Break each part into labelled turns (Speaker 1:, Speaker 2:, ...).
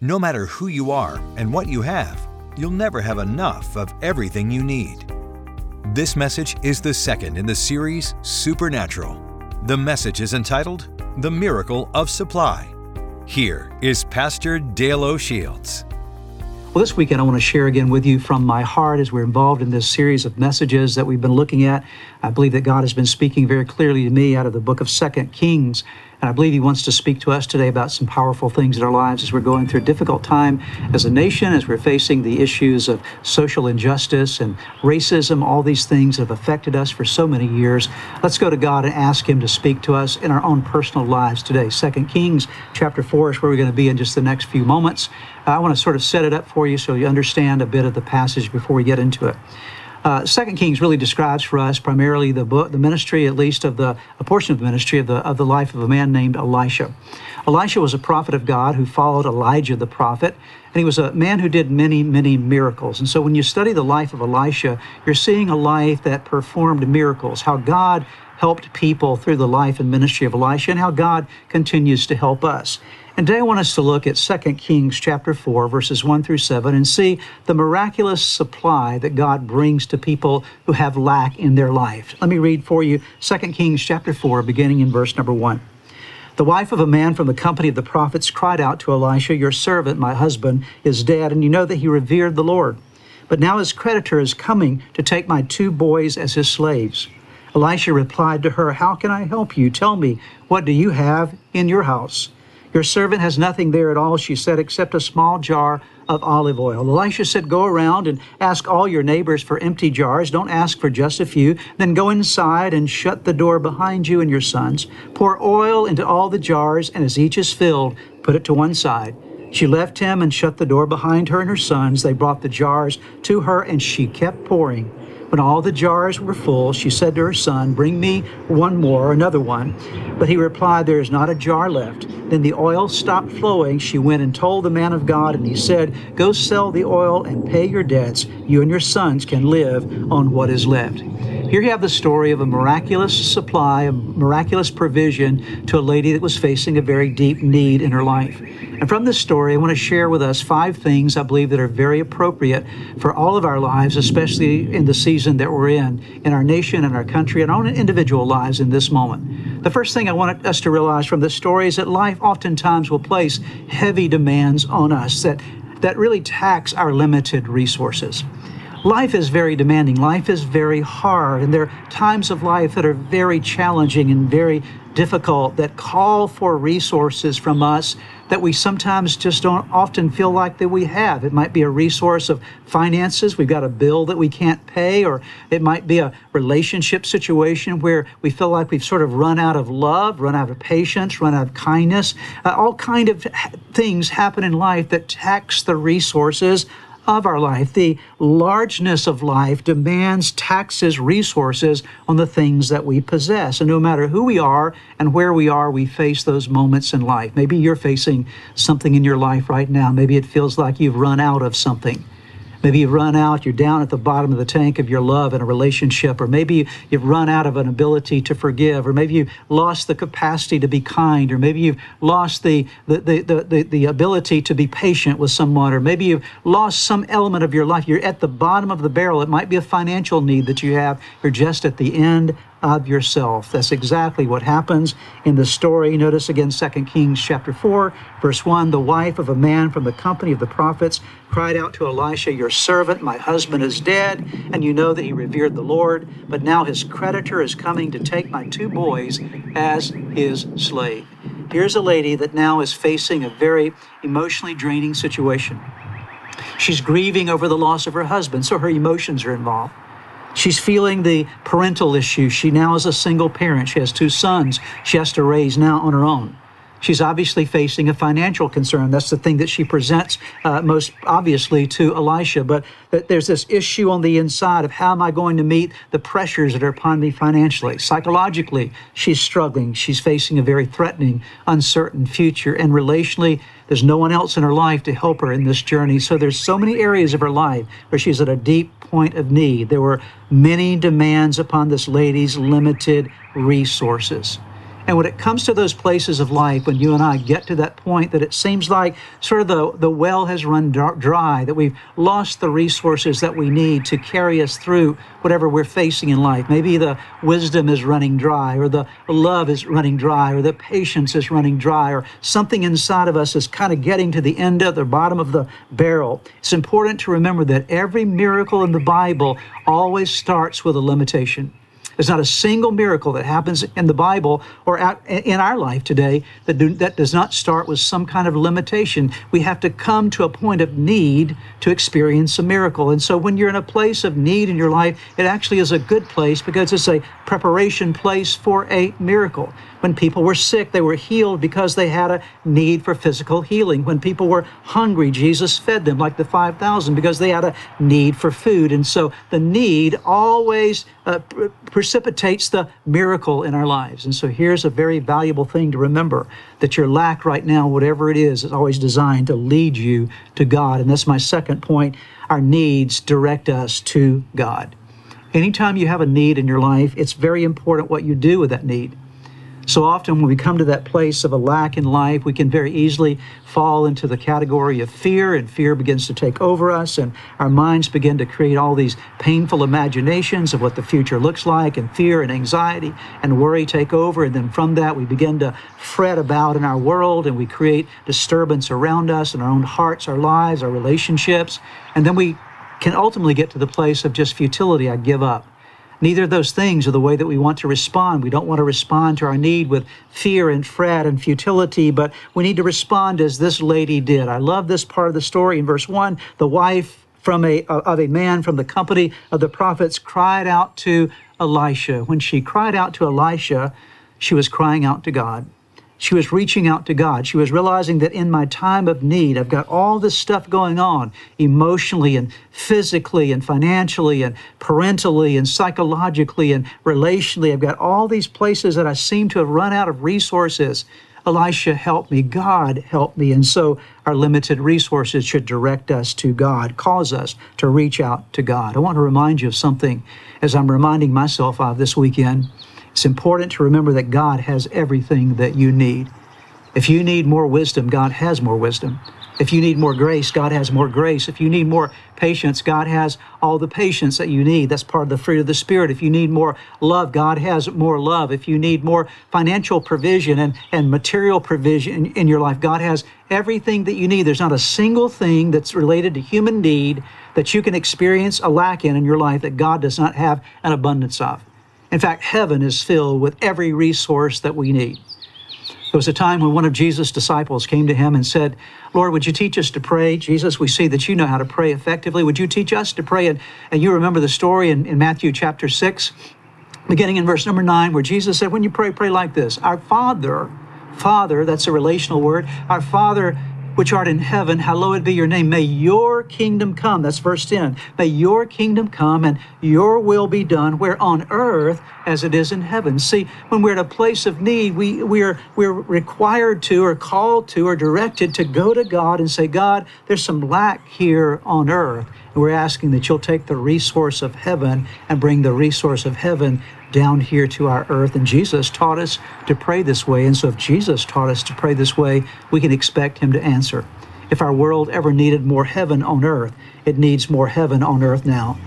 Speaker 1: No matter who you are and what you have, you'll never have enough of everything you need. This message is the second in the series Supernatural. The message is entitled The Miracle of Supply. Here is Pastor Dale O'Shields.
Speaker 2: Well, this weekend I want to share again with you from my heart as we're involved in this series of messages that we've been looking at. I believe that God has been speaking very clearly to me out of the book of Second Kings. And I believe He wants to speak to us today about some powerful things in our lives as we're going through a difficult time as a nation, as we're facing the issues of social injustice and racism, all these things have affected us for so many years. Let's go to God and ask Him to speak to us in our own personal lives today. Second Kings chapter 4 is where we're going to be in just the next few moments. I want to sort of set it up for you so you understand a bit of the passage before we get into it. Uh, Second Kings really describes for us primarily the book, the ministry, at least of the a portion of the ministry of the of the life of a man named Elisha. Elisha was a prophet of God who followed Elijah the prophet, and he was a man who did many many miracles. And so when you study the life of Elisha, you're seeing a life that performed miracles. How God helped people through the life and ministry of Elisha, and how God continues to help us. And today I want us to look at 2 Kings chapter 4, verses 1 through 7, and see the miraculous supply that God brings to people who have lack in their life. Let me read for you 2 Kings chapter 4, beginning in verse number 1. The wife of a man from the company of the prophets cried out to Elisha, Your servant, my husband, is dead, and you know that he revered the Lord. But now his creditor is coming to take my two boys as his slaves. Elisha replied to her, How can I help you? Tell me, what do you have in your house? Your servant has nothing there at all, she said, except a small jar of olive oil. Elisha said, Go around and ask all your neighbors for empty jars. Don't ask for just a few. Then go inside and shut the door behind you and your sons. Pour oil into all the jars, and as each is filled, put it to one side. She left him and shut the door behind her and her sons. They brought the jars to her, and she kept pouring. When all the jars were full, she said to her son, Bring me one more, another one. But he replied, There is not a jar left. Then the oil stopped flowing. She went and told the man of God, and he said, Go sell the oil and pay your debts. You and your sons can live on what is left. Here you have the story of a miraculous supply, a miraculous provision to a lady that was facing a very deep need in her life. And from this story, I want to share with us five things I believe that are very appropriate for all of our lives, especially in the season that we're in, in our nation and our country and our own individual lives in this moment. The first thing I want us to realize from this story is that life oftentimes will place heavy demands on us that, that really tax our limited resources life is very demanding. Life is very hard. And there are times of life that are very challenging and very difficult that call for resources from us that we sometimes just don't often feel like that we have. It might be a resource of finances. We've got a bill that we can't pay, or it might be a relationship situation where we feel like we've sort of run out of love, run out of patience, run out of kindness. Uh, all kind of things happen in life that tax the resources of our life. The largeness of life demands taxes resources on the things that we possess. And no matter who we are and where we are, we face those moments in life. Maybe you're facing something in your life right now. Maybe it feels like you've run out of something. Maybe you've run out, you're down at the bottom of the tank of your love in a relationship, or maybe you've run out of an ability to forgive, or maybe you've lost the capacity to be kind, or maybe you've lost the, the, the, the, the ability to be patient with someone, or maybe you've lost some element of your life. You're at the bottom of the barrel. It might be a financial need that you have. You're just at the end of yourself. That's exactly what happens in the story. Notice again 2 Kings chapter 4, verse 1. The wife of a man from the company of the prophets cried out to Elisha, Your servant, my husband, is dead, and you know that he revered the Lord, but now his creditor is coming to take my two boys as his slave. Here's a lady that now is facing a very emotionally draining situation. She's grieving over the loss of her husband, so her emotions are involved. She's feeling the parental issue. She now is a single parent. She has two sons she has to raise now on her own. She's obviously facing a financial concern. That's the thing that she presents uh, most obviously to Elisha. But that there's this issue on the inside of how am I going to meet the pressures that are upon me financially? Psychologically, she's struggling. She's facing a very threatening, uncertain future. And relationally, there's no one else in her life to help her in this journey. So there's so many areas of her life where she's at a deep point of need. There were many demands upon this lady's limited resources. And when it comes to those places of life, when you and I get to that point that it seems like sort of the, the well has run dry, that we've lost the resources that we need to carry us through whatever we're facing in life. Maybe the wisdom is running dry, or the love is running dry, or the patience is running dry, or something inside of us is kind of getting to the end of the bottom of the barrel. It's important to remember that every miracle in the Bible always starts with a limitation. There's not a single miracle that happens in the Bible or in our life today that, do, that does not start with some kind of limitation. We have to come to a point of need to experience a miracle. And so when you're in a place of need in your life, it actually is a good place because it's a preparation place for a miracle. When people were sick, they were healed because they had a need for physical healing. When people were hungry, Jesus fed them like the 5,000 because they had a need for food. And so the need always uh, precipitates the miracle in our lives. And so here's a very valuable thing to remember that your lack right now, whatever it is, is always designed to lead you to God. And that's my second point. Our needs direct us to God. Anytime you have a need in your life, it's very important what you do with that need. So often, when we come to that place of a lack in life, we can very easily fall into the category of fear, and fear begins to take over us, and our minds begin to create all these painful imaginations of what the future looks like, and fear and anxiety and worry take over. And then from that, we begin to fret about in our world, and we create disturbance around us in our own hearts, our lives, our relationships. And then we can ultimately get to the place of just futility. I give up. Neither of those things are the way that we want to respond. We don't want to respond to our need with fear and fret and futility, but we need to respond as this lady did. I love this part of the story in verse 1. The wife from a, uh, of a man from the company of the prophets cried out to Elisha. When she cried out to Elisha, she was crying out to God. She was reaching out to God. She was realizing that in my time of need, I've got all this stuff going on emotionally and physically and financially and parentally and psychologically and relationally. I've got all these places that I seem to have run out of resources. Elisha, help me. God, help me. And so our limited resources should direct us to God, cause us to reach out to God. I want to remind you of something as I'm reminding myself of this weekend. It's important to remember that God has everything that you need. If you need more wisdom, God has more wisdom. If you need more grace, God has more grace. If you need more patience, God has all the patience that you need. That's part of the fruit of the Spirit. If you need more love, God has more love. If you need more financial provision and, and material provision in, in your life, God has everything that you need. There's not a single thing that's related to human need that you can experience a lack in in your life that God does not have an abundance of. In fact, heaven is filled with every resource that we need. There was a time when one of Jesus' disciples came to him and said, Lord, would you teach us to pray? Jesus, we see that you know how to pray effectively. Would you teach us to pray? And, and you remember the story in, in Matthew chapter 6, beginning in verse number 9, where Jesus said, When you pray, pray like this Our Father, Father, that's a relational word, our Father which art in heaven, hallowed be your name. May your kingdom come. That's verse 10. May your kingdom come and your will be done where on earth as it is in heaven. See, when we're at a place of need, we, we're, we're required to or called to or directed to go to God and say, God, there's some lack here on earth. We're asking that you'll take the resource of heaven and bring the resource of heaven down here to our earth. And Jesus taught us to pray this way. And so if Jesus taught us to pray this way, we can expect him to answer. If our world ever needed more heaven on earth, it needs more heaven on earth now.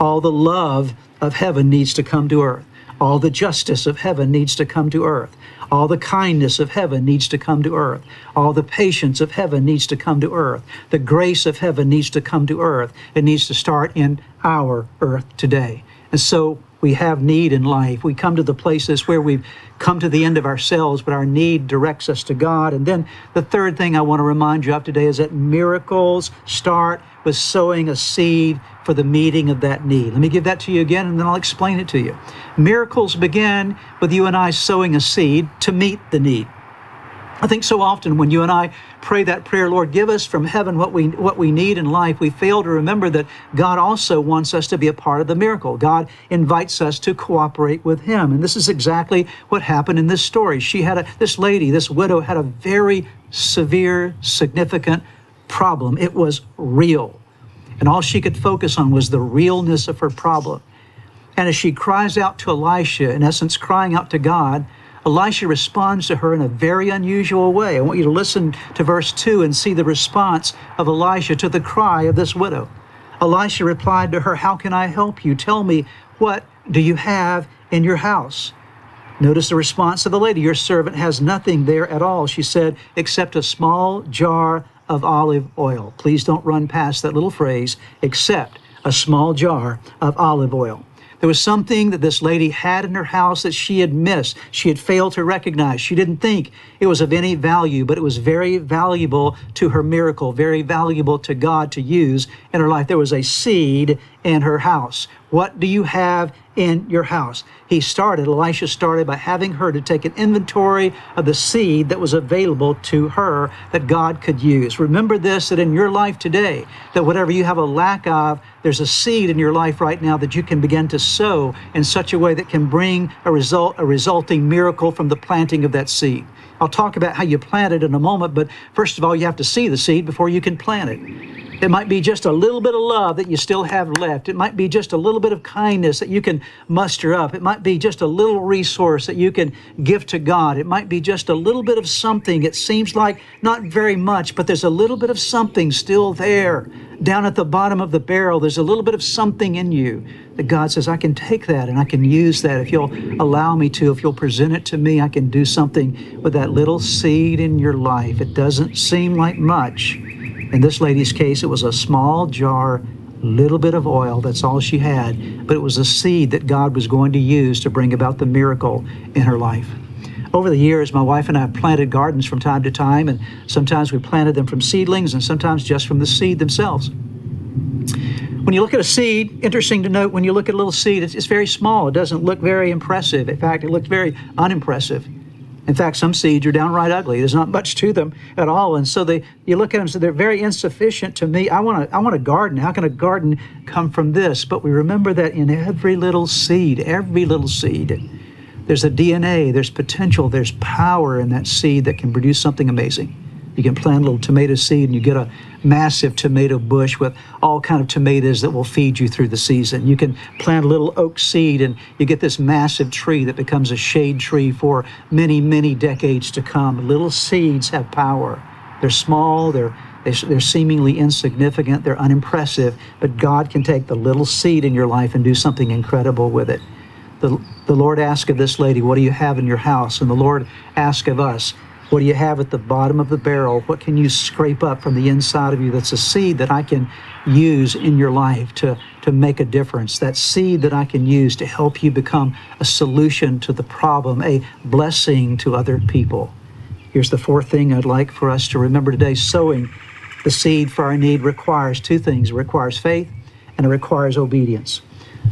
Speaker 2: All the love of heaven needs to come to earth. All the justice of heaven needs to come to earth. All the kindness of heaven needs to come to earth. All the patience of heaven needs to come to earth. The grace of heaven needs to come to earth. It needs to start in our earth today. And so we have need in life. We come to the places where we've come to the end of ourselves, but our need directs us to God. And then the third thing I want to remind you of today is that miracles start with sowing a seed for the meeting of that need. Let me give that to you again, and then I'll explain it to you. Miracles begin with you and I sowing a seed to meet the need. I think so often when you and I pray that prayer, Lord, give us from heaven what we what we need in life, we fail to remember that God also wants us to be a part of the miracle. God invites us to cooperate with him. And this is exactly what happened in this story. She had a this lady, this widow had a very severe, significant problem. It was real. And all she could focus on was the realness of her problem. And as she cries out to Elisha, in essence crying out to God, Elisha responds to her in a very unusual way. I want you to listen to verse 2 and see the response of Elisha to the cry of this widow. Elisha replied to her, How can I help you? Tell me, what do you have in your house? Notice the response of the lady Your servant has nothing there at all, she said, except a small jar of olive oil. Please don't run past that little phrase, except a small jar of olive oil. There was something that this lady had in her house that she had missed. She had failed to recognize. She didn't think it was of any value, but it was very valuable to her miracle, very valuable to God to use in her life. There was a seed in her house. What do you have in your house? He started, Elisha started by having her to take an inventory of the seed that was available to her that God could use. Remember this that in your life today, that whatever you have a lack of, there's a seed in your life right now that you can begin to sow in such a way that can bring a result, a resulting miracle from the planting of that seed. I'll talk about how you plant it in a moment, but first of all, you have to see the seed before you can plant it. It might be just a little bit of love that you still have left. It might be just a little bit of kindness that you can muster up. It might be just a little resource that you can give to God. It might be just a little bit of something. It seems like not very much, but there's a little bit of something still there. Down at the bottom of the barrel, there's a little bit of something in you that God says, I can take that and I can use that. If you'll allow me to, if you'll present it to me, I can do something with that little seed in your life. It doesn't seem like much in this lady's case, it was a small jar, little bit of oil. That's all she had. But it was a seed that God was going to use to bring about the miracle in her life. Over the years, my wife and I have planted gardens from time to time, and sometimes we planted them from seedlings and sometimes just from the seed themselves. When you look at a seed, interesting to note, when you look at a little seed, it's, it's very small. It doesn't look very impressive. In fact, it looks very unimpressive. In fact, some seeds are downright ugly. There's not much to them at all, and so they you look at them, so they're very insufficient to me. I want to I want a garden. How can a garden come from this? But we remember that in every little seed, every little seed, there's a DNA, there's potential, there's power in that seed that can produce something amazing. You can plant a little tomato seed and you get a massive tomato bush with all kind of tomatoes that will feed you through the season. You can plant a little oak seed and you get this massive tree that becomes a shade tree for many, many decades to come. Little seeds have power. They're small, they're they're seemingly insignificant, they're unimpressive, but God can take the little seed in your life and do something incredible with it. The, the Lord asked of this lady, What do you have in your house? And the Lord asked of us, what do you have at the bottom of the barrel? What can you scrape up from the inside of you that's a seed that I can use in your life to, to make a difference? That seed that I can use to help you become a solution to the problem, a blessing to other people. Here's the fourth thing I'd like for us to remember today sowing the seed for our need requires two things it requires faith and it requires obedience.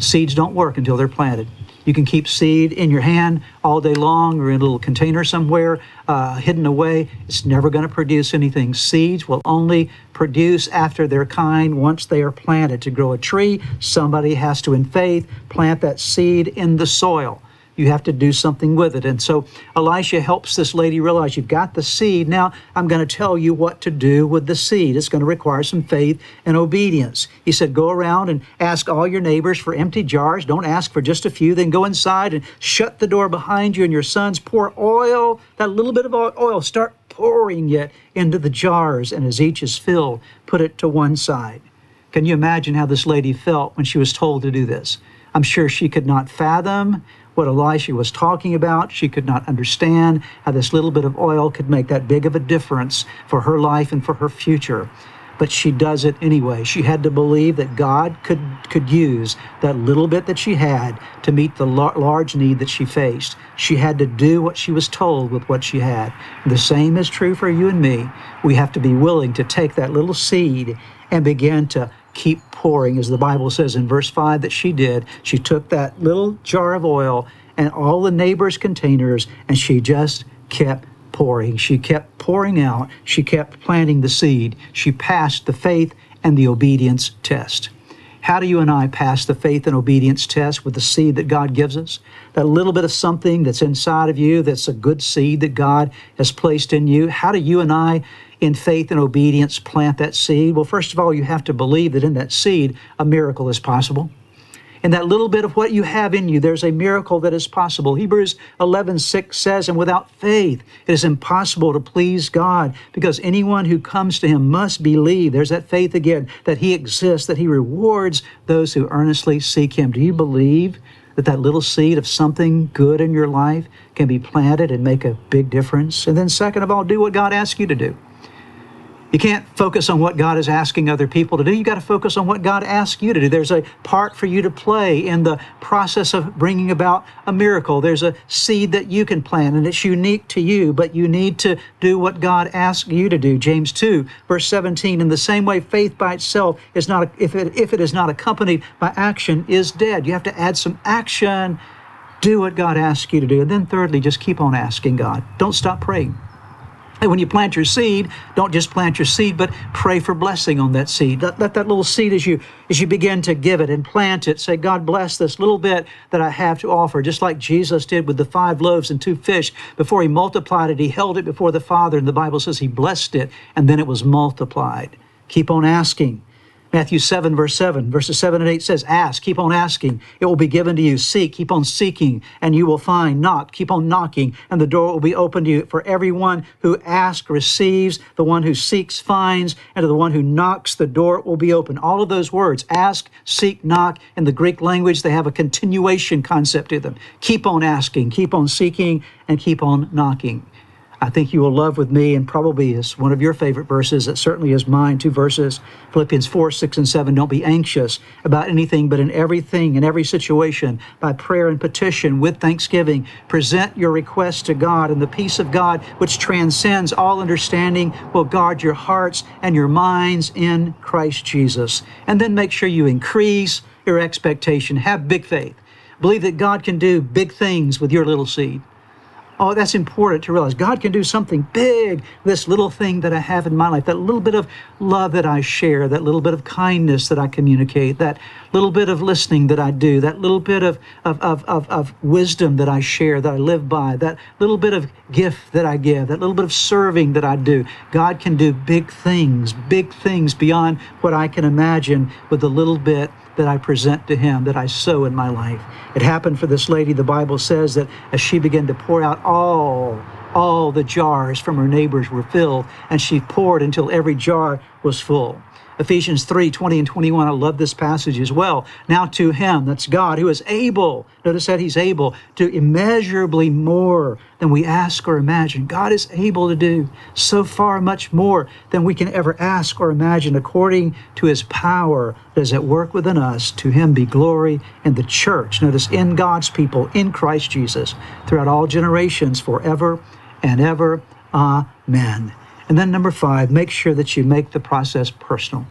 Speaker 2: Seeds don't work until they're planted. You can keep seed in your hand all day long or in a little container somewhere uh, hidden away. It's never going to produce anything. Seeds will only produce after their kind once they are planted. To grow a tree, somebody has to, in faith, plant that seed in the soil. You have to do something with it. And so Elisha helps this lady realize you've got the seed. Now I'm going to tell you what to do with the seed. It's going to require some faith and obedience. He said, Go around and ask all your neighbors for empty jars. Don't ask for just a few. Then go inside and shut the door behind you and your sons. Pour oil, that little bit of oil, start pouring it into the jars. And as each is filled, put it to one side. Can you imagine how this lady felt when she was told to do this? I'm sure she could not fathom what Elisha was talking about. She could not understand how this little bit of oil could make that big of a difference for her life and for her future. But she does it anyway. She had to believe that God could, could use that little bit that she had to meet the large need that she faced. She had to do what she was told with what she had. The same is true for you and me. We have to be willing to take that little seed and begin to keep pouring, as the Bible says in verse 5 that she did. She took that little jar of oil and all the neighbors' containers, and she just kept pouring. She kept pouring out. She kept planting the seed. She passed the faith and the obedience test. How do you and I pass the faith and obedience test with the seed that God gives us? That little bit of something that's inside of you that's a good seed that God has placed in you. How do you and I in faith and obedience plant that seed? Well, first of all, you have to believe that in that seed, a miracle is possible. In that little bit of what you have in you, there's a miracle that is possible. Hebrews 11 6 says, And without faith, it is impossible to please God because anyone who comes to him must believe. There's that faith again, that he exists, that he rewards those who earnestly seek him. Do you believe that that little seed of something good in your life can be planted and make a big difference? And then, second of all, do what God asks you to do. You can't focus on what God is asking other people to do. You got to focus on what God asks you to do. There's a part for you to play in the process of bringing about a miracle. There's a seed that you can plant, and it's unique to you, but you need to do what God asks you to do. James 2, verse 17. In the same way, faith by itself is not, if it, if it is not accompanied by action, is dead. You have to add some action. Do what God asks you to do. And then, thirdly, just keep on asking God. Don't stop praying. And when you plant your seed, don't just plant your seed, but pray for blessing on that seed. Let, let, that little seed as you as you begin to give it and plant it, say, God bless this little bit that I have to offer, just like Jesus did with the five loaves and two fish. Before he multiplied it, he held it before the Father, and the Bible says he blessed it, and then it was multiplied. Keep on asking. Matthew 7, verse 7, verses 7 and 8 says, Ask, keep on asking, it will be given to you. Seek, keep on seeking, and you will find. Knock, keep on knocking, and the door will be open to you. For everyone who asks receives, the one who seeks finds, and to the one who knocks, the door will be open. All of those words, ask, seek, knock, in the Greek language, they have a continuation concept to them. Keep on asking, keep on seeking, and keep on knocking. I think you will love with me, and probably is one of your favorite verses. It certainly is mine. Two verses Philippians 4, 6, and 7. Don't be anxious about anything, but in everything, in every situation, by prayer and petition, with thanksgiving, present your requests to God, and the peace of God, which transcends all understanding, will guard your hearts and your minds in Christ Jesus. And then make sure you increase your expectation. Have big faith. Believe that God can do big things with your little seed. Oh, that's important to realize. God can do something big. This little thing that I have in my life, that little bit of love that I share, that little bit of kindness that I communicate, that little bit of listening that I do, that little bit of, of, of, of, of wisdom that I share, that I live by, that little bit of gift that I give, that little bit of serving that I do. God can do big things, big things beyond what I can imagine with the little bit that I present to Him, that I sow in my life. It happened for this lady. The Bible says that as she began to pour out all, all the jars from her neighbors were filled, and she poured until every jar was full. Ephesians 3 20 and 21. I love this passage as well. Now to him, that's God, who is able, notice that he's able to immeasurably more than we ask or imagine. God is able to do so far much more than we can ever ask or imagine, according to his power that is at work within us. To him be glory in the church. Notice in God's people, in Christ Jesus, throughout all generations, forever and ever. Amen. And then number five, make sure that you make the process personal.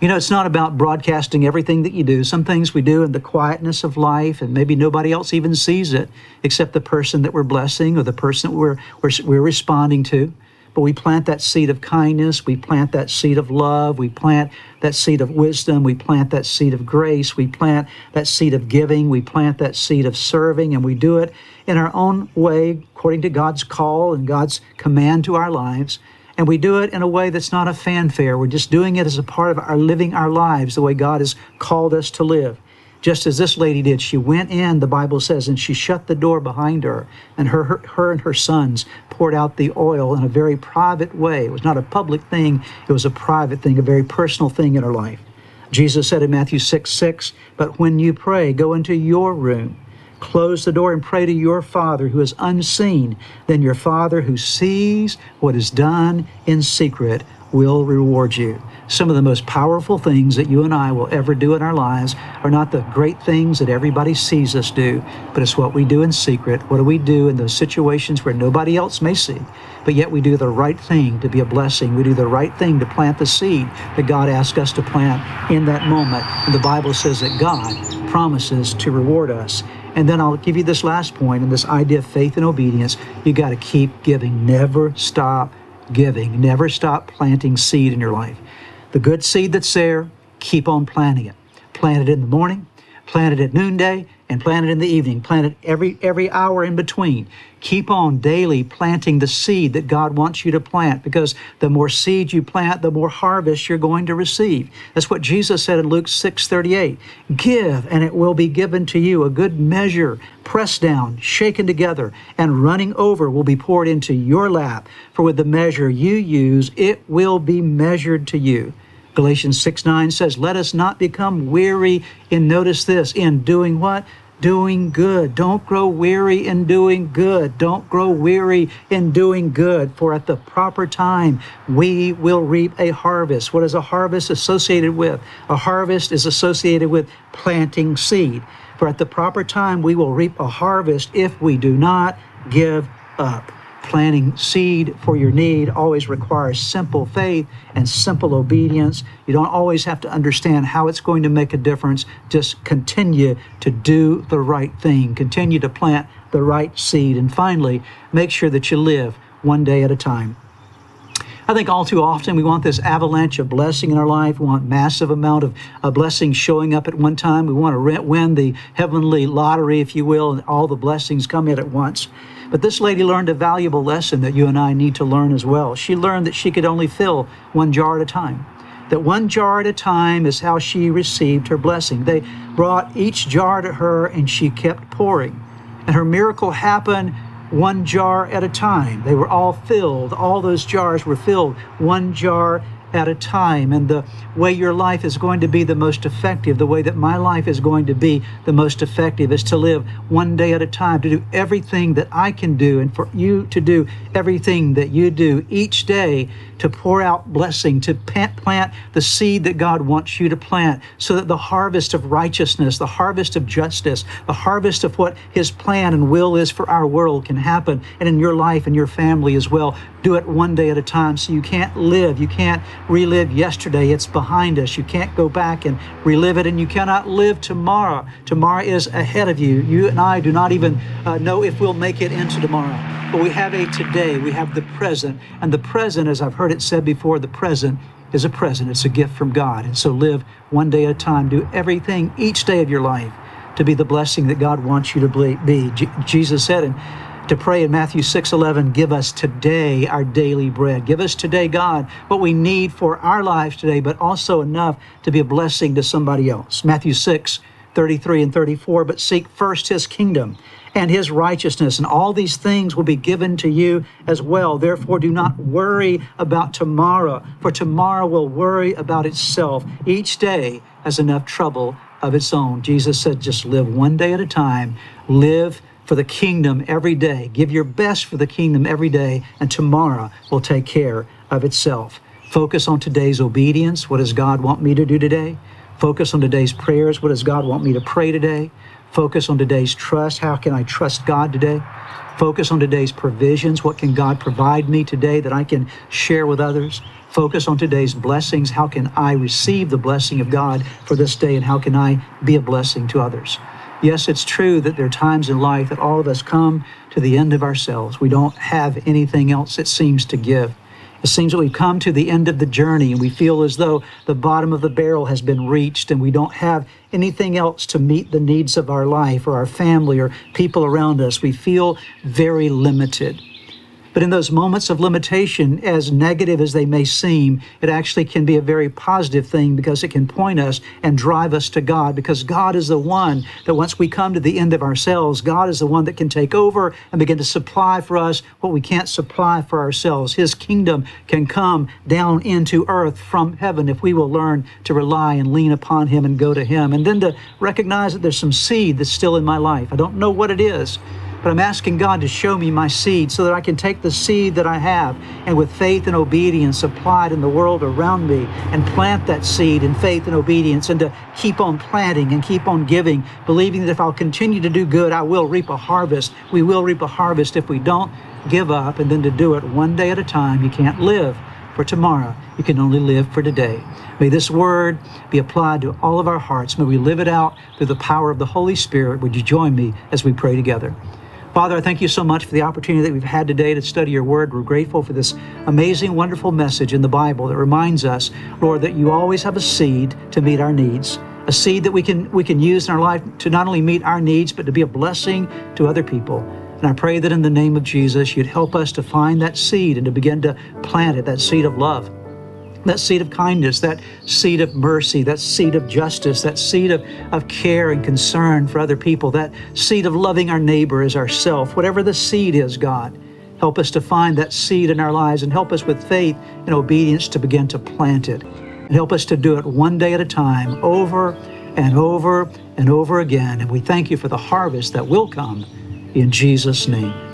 Speaker 2: You know, it's not about broadcasting everything that you do. Some things we do in the quietness of life, and maybe nobody else even sees it except the person that we're blessing or the person that we're, we're, we're responding to. But we plant that seed of kindness, we plant that seed of love, we plant that seed of wisdom, we plant that seed of grace, we plant that seed of giving, we plant that seed of serving, and we do it in our own way, according to God's call and God's command to our lives. And we do it in a way that's not a fanfare. We're just doing it as a part of our living our lives the way God has called us to live just as this lady did. She went in, the Bible says, and she shut the door behind her, and her, her, her and her sons poured out the oil in a very private way. It was not a public thing, it was a private thing, a very personal thing in her life. Jesus said in Matthew 6 6, But when you pray, go into your room, close the door, and pray to your Father who is unseen. Then your Father who sees what is done in secret will reward you. Some of the most powerful things that you and I will ever do in our lives are not the great things that everybody sees us do, but it's what we do in secret. What do we do in those situations where nobody else may see? But yet we do the right thing to be a blessing. We do the right thing to plant the seed that God asked us to plant in that moment. And the Bible says that God promises to reward us. And then I'll give you this last point and this idea of faith and obedience. You got to keep giving, never stop giving. Never stop planting seed in your life. The good seed that's there, keep on planting it. Plant it in the morning, plant it at noonday, and plant it in the evening, plant it every every hour in between. Keep on daily planting the seed that God wants you to plant because the more seed you plant, the more harvest you're going to receive. That's what Jesus said in Luke 6:38. Give and it will be given to you a good measure, pressed down, shaken together, and running over will be poured into your lap. For with the measure you use, it will be measured to you. Galatians 6 9 says, Let us not become weary in, notice this, in doing what? Doing good. Don't grow weary in doing good. Don't grow weary in doing good, for at the proper time we will reap a harvest. What is a harvest associated with? A harvest is associated with planting seed. For at the proper time we will reap a harvest if we do not give up planting seed for your need always requires simple faith and simple obedience. You don't always have to understand how it's going to make a difference. Just continue to do the right thing, continue to plant the right seed. And finally, make sure that you live one day at a time. I think all too often we want this avalanche of blessing in our life. We want massive amount of, of blessing showing up at one time. We want to win the heavenly lottery, if you will, and all the blessings come in at once. But this lady learned a valuable lesson that you and I need to learn as well. She learned that she could only fill one jar at a time. That one jar at a time is how she received her blessing. They brought each jar to her and she kept pouring. And her miracle happened one jar at a time. They were all filled. All those jars were filled, one jar at a time. And the way your life is going to be the most effective, the way that my life is going to be the most effective, is to live one day at a time, to do everything that I can do, and for you to do everything that you do each day to pour out blessing, to plant the seed that God wants you to plant, so that the harvest of righteousness, the harvest of justice, the harvest of what His plan and will is for our world can happen, and in your life and your family as well. Do it one day at a time so you can't live, you can't relive yesterday. It's behind us. You can't go back and relive it, and you cannot live tomorrow. Tomorrow is ahead of you. You and I do not even uh, know if we'll make it into tomorrow. But we have a today, we have the present, and the present, as I've heard it said before, the present is a present. It's a gift from God. And so live one day at a time. Do everything each day of your life to be the blessing that God wants you to be. Jesus said, and to pray in Matthew 6:11, give us today our daily bread. Give us today, God, what we need for our lives today, but also enough to be a blessing to somebody else. Matthew 6, 33 and 34, but seek first his kingdom and his righteousness, and all these things will be given to you as well. Therefore, do not worry about tomorrow, for tomorrow will worry about itself. Each day has enough trouble of its own. Jesus said, just live one day at a time. Live for the kingdom every day. Give your best for the kingdom every day, and tomorrow will take care of itself. Focus on today's obedience. What does God want me to do today? Focus on today's prayers. What does God want me to pray today? Focus on today's trust. How can I trust God today? Focus on today's provisions. What can God provide me today that I can share with others? Focus on today's blessings. How can I receive the blessing of God for this day and how can I be a blessing to others? Yes, it's true that there are times in life that all of us come to the end of ourselves. We don't have anything else it seems to give. It seems that we've come to the end of the journey and we feel as though the bottom of the barrel has been reached and we don't have anything else to meet the needs of our life or our family or people around us. We feel very limited. But in those moments of limitation, as negative as they may seem, it actually can be a very positive thing because it can point us and drive us to God. Because God is the one that once we come to the end of ourselves, God is the one that can take over and begin to supply for us what we can't supply for ourselves. His kingdom can come down into earth from heaven if we will learn to rely and lean upon Him and go to Him. And then to recognize that there's some seed that's still in my life. I don't know what it is. But I'm asking God to show me my seed so that I can take the seed that I have and with faith and obedience apply it in the world around me and plant that seed in faith and obedience and to keep on planting and keep on giving, believing that if I'll continue to do good, I will reap a harvest. We will reap a harvest if we don't give up and then to do it one day at a time. You can't live for tomorrow. You can only live for today. May this word be applied to all of our hearts. May we live it out through the power of the Holy Spirit. Would you join me as we pray together? Father, I thank you so much for the opportunity that we've had today to study your word. We're grateful for this amazing, wonderful message in the Bible that reminds us, Lord, that you always have a seed to meet our needs.
Speaker 3: a seed that we can we can use in our life to not only meet our needs but to be a blessing to other people. And I pray that in the name of Jesus, you'd help us to find that seed and to begin to plant it, that seed of love, that seed of kindness, that seed of mercy, that seed of justice, that seed of, of care and concern for other people, that seed of loving our neighbor as ourself, whatever the seed is, God. Help us to find that seed in our lives and help us with faith and obedience to begin to plant it. And help us to do it one day at a time, over and over and over again. And we thank you for the harvest that will come in Jesus' name.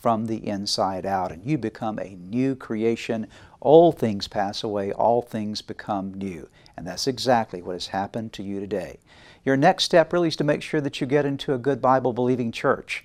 Speaker 2: from the inside out, and you become a new creation. All things pass away, all things become new. And that's exactly what has happened to you today. Your next step really is to make sure that you get into a good Bible believing church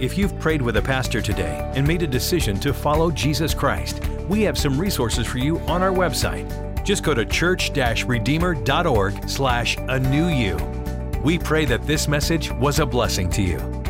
Speaker 1: If you've prayed with a pastor today and made a decision to follow Jesus Christ, we have some resources for you on our website. Just go to church-redeemer.org slash a new you. We pray that this message was a blessing to you.